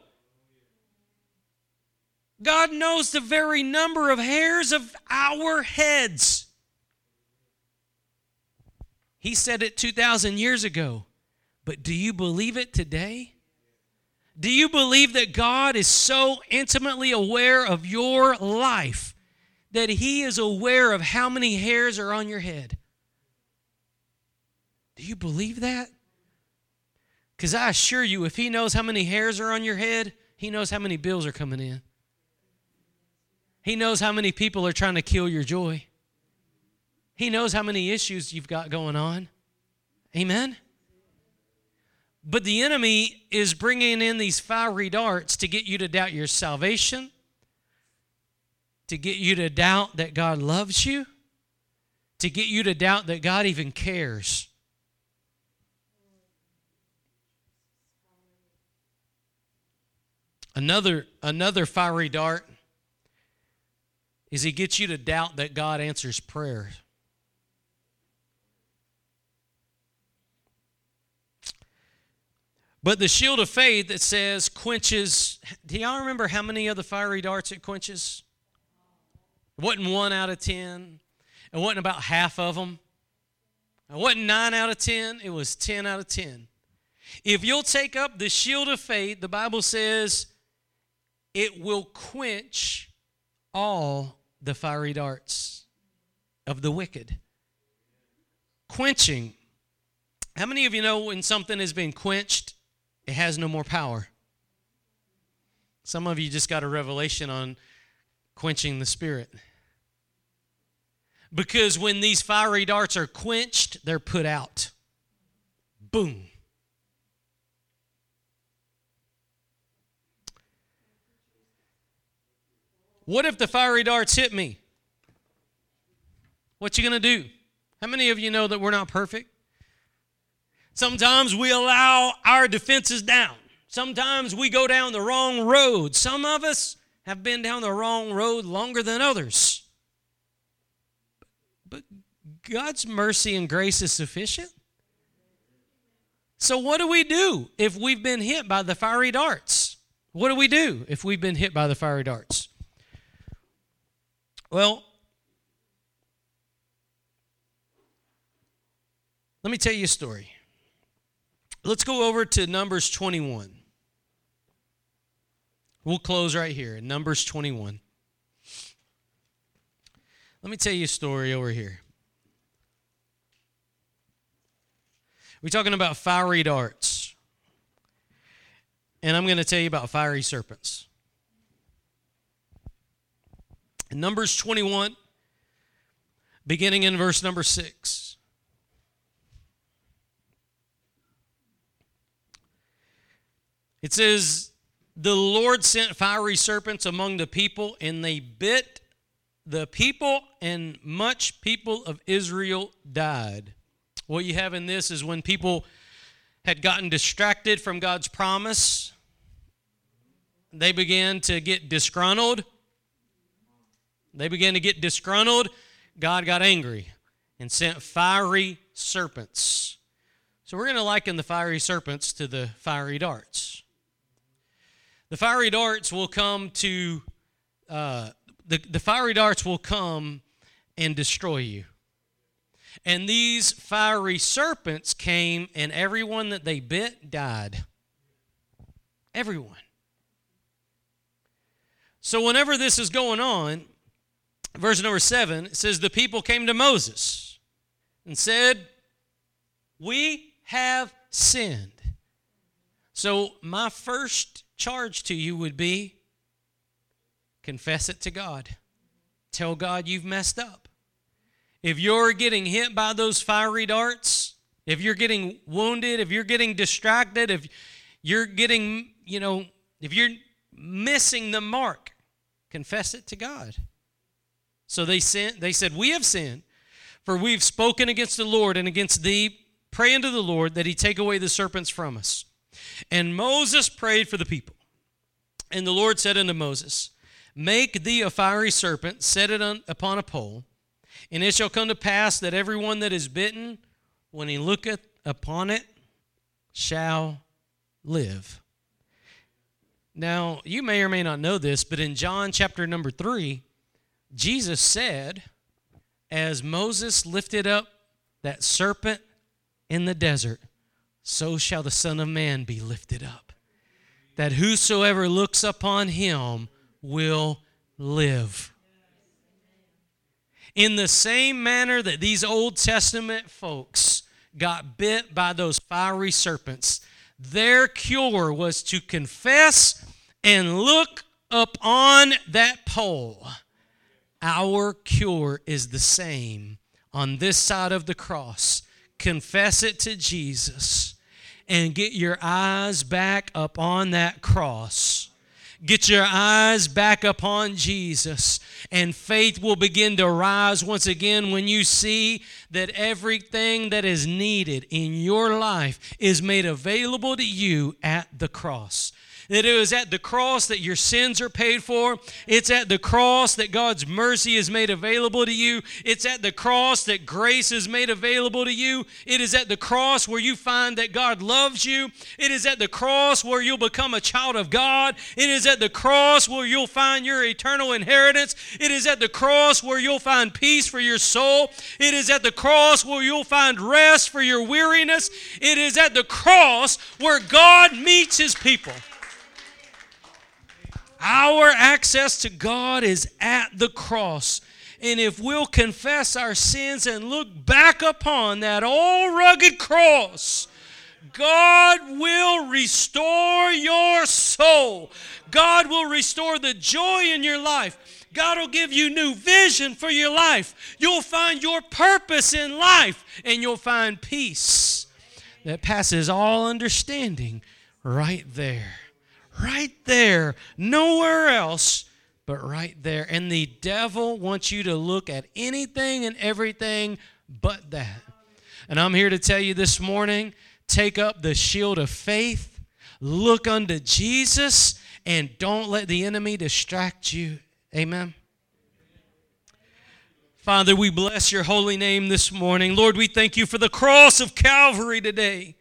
God knows the very number of hairs of our heads. He said it 2,000 years ago. But do you believe it today? Do you believe that God is so intimately aware of your life that He is aware of how many hairs are on your head? Do you believe that? Because I assure you, if He knows how many hairs are on your head, He knows how many bills are coming in. He knows how many people are trying to kill your joy. He knows how many issues you've got going on. Amen? But the enemy is bringing in these fiery darts to get you to doubt your salvation, to get you to doubt that God loves you, to get you to doubt that God even cares. Another, another fiery dart is he gets you to doubt that God answers prayer. But the shield of faith that says quenches, do y'all remember how many of the fiery darts it quenches? It wasn't one out of ten. It wasn't about half of them. It wasn't nine out of ten. It was ten out of ten. If you'll take up the shield of faith, the Bible says it will quench all the fiery darts of the wicked. Quenching. How many of you know when something has been quenched, it has no more power. Some of you just got a revelation on quenching the spirit. Because when these fiery darts are quenched, they're put out. Boom. What if the fiery darts hit me? What you going to do? How many of you know that we're not perfect? Sometimes we allow our defenses down. Sometimes we go down the wrong road. Some of us have been down the wrong road longer than others. But God's mercy and grace is sufficient. So, what do we do if we've been hit by the fiery darts? What do we do if we've been hit by the fiery darts? Well, let me tell you a story. Let's go over to Numbers 21. We'll close right here in Numbers 21. Let me tell you a story over here. We're talking about fiery darts. And I'm going to tell you about fiery serpents. In Numbers 21, beginning in verse number 6. It says, The Lord sent fiery serpents among the people, and they bit the people, and much people of Israel died. What you have in this is when people had gotten distracted from God's promise, they began to get disgruntled. They began to get disgruntled. God got angry and sent fiery serpents. So we're going to liken the fiery serpents to the fiery darts. The fiery darts will come to, uh, the, the fiery darts will come and destroy you. And these fiery serpents came, and everyone that they bit died. Everyone. So, whenever this is going on, verse number seven, it says, The people came to Moses and said, We have sinned. So, my first charge to you would be confess it to God. Tell God you've messed up. If you're getting hit by those fiery darts, if you're getting wounded, if you're getting distracted, if you're getting, you know, if you're missing the mark, confess it to God. So they sent, they said, We have sinned, for we've spoken against the Lord and against thee. Pray unto the Lord that he take away the serpents from us. And Moses prayed for the people. And the Lord said unto Moses, Make thee a fiery serpent, set it on, upon a pole and it shall come to pass that everyone that is bitten, when he looketh upon it, shall live. Now, you may or may not know this, but in John chapter number 3, Jesus said, As Moses lifted up that serpent in the desert, so shall the Son of Man be lifted up, that whosoever looks upon him will live. In the same manner that these Old Testament folks got bit by those fiery serpents, their cure was to confess and look up on that pole. Our cure is the same on this side of the cross. Confess it to Jesus and get your eyes back up on that cross Get your eyes back upon Jesus, and faith will begin to rise once again when you see that everything that is needed in your life is made available to you at the cross. That it was at the cross that your sins are paid for. It's at the cross that God's mercy is made available to you. It's at the cross that grace is made available to you. It is at the cross where you find that God loves you. It is at the cross where you'll become a child of God. It is at the cross where you'll find your eternal inheritance. It is at the cross where you'll find peace for your soul. It is at the cross where you'll find rest for your weariness. It is at the cross where God meets his people. Our access to God is at the cross. And if we'll confess our sins and look back upon that old rugged cross, God will restore your soul. God will restore the joy in your life. God will give you new vision for your life. You'll find your purpose in life and you'll find peace that passes all understanding right there right there, nowhere else but right there. And the devil wants you to look at anything and everything but that. And I'm here to tell you this morning take up the shield of faith, look unto Jesus, and don't let the enemy distract you. Amen. Father, we bless your holy name this morning. Lord, we thank you for the cross of Calvary today.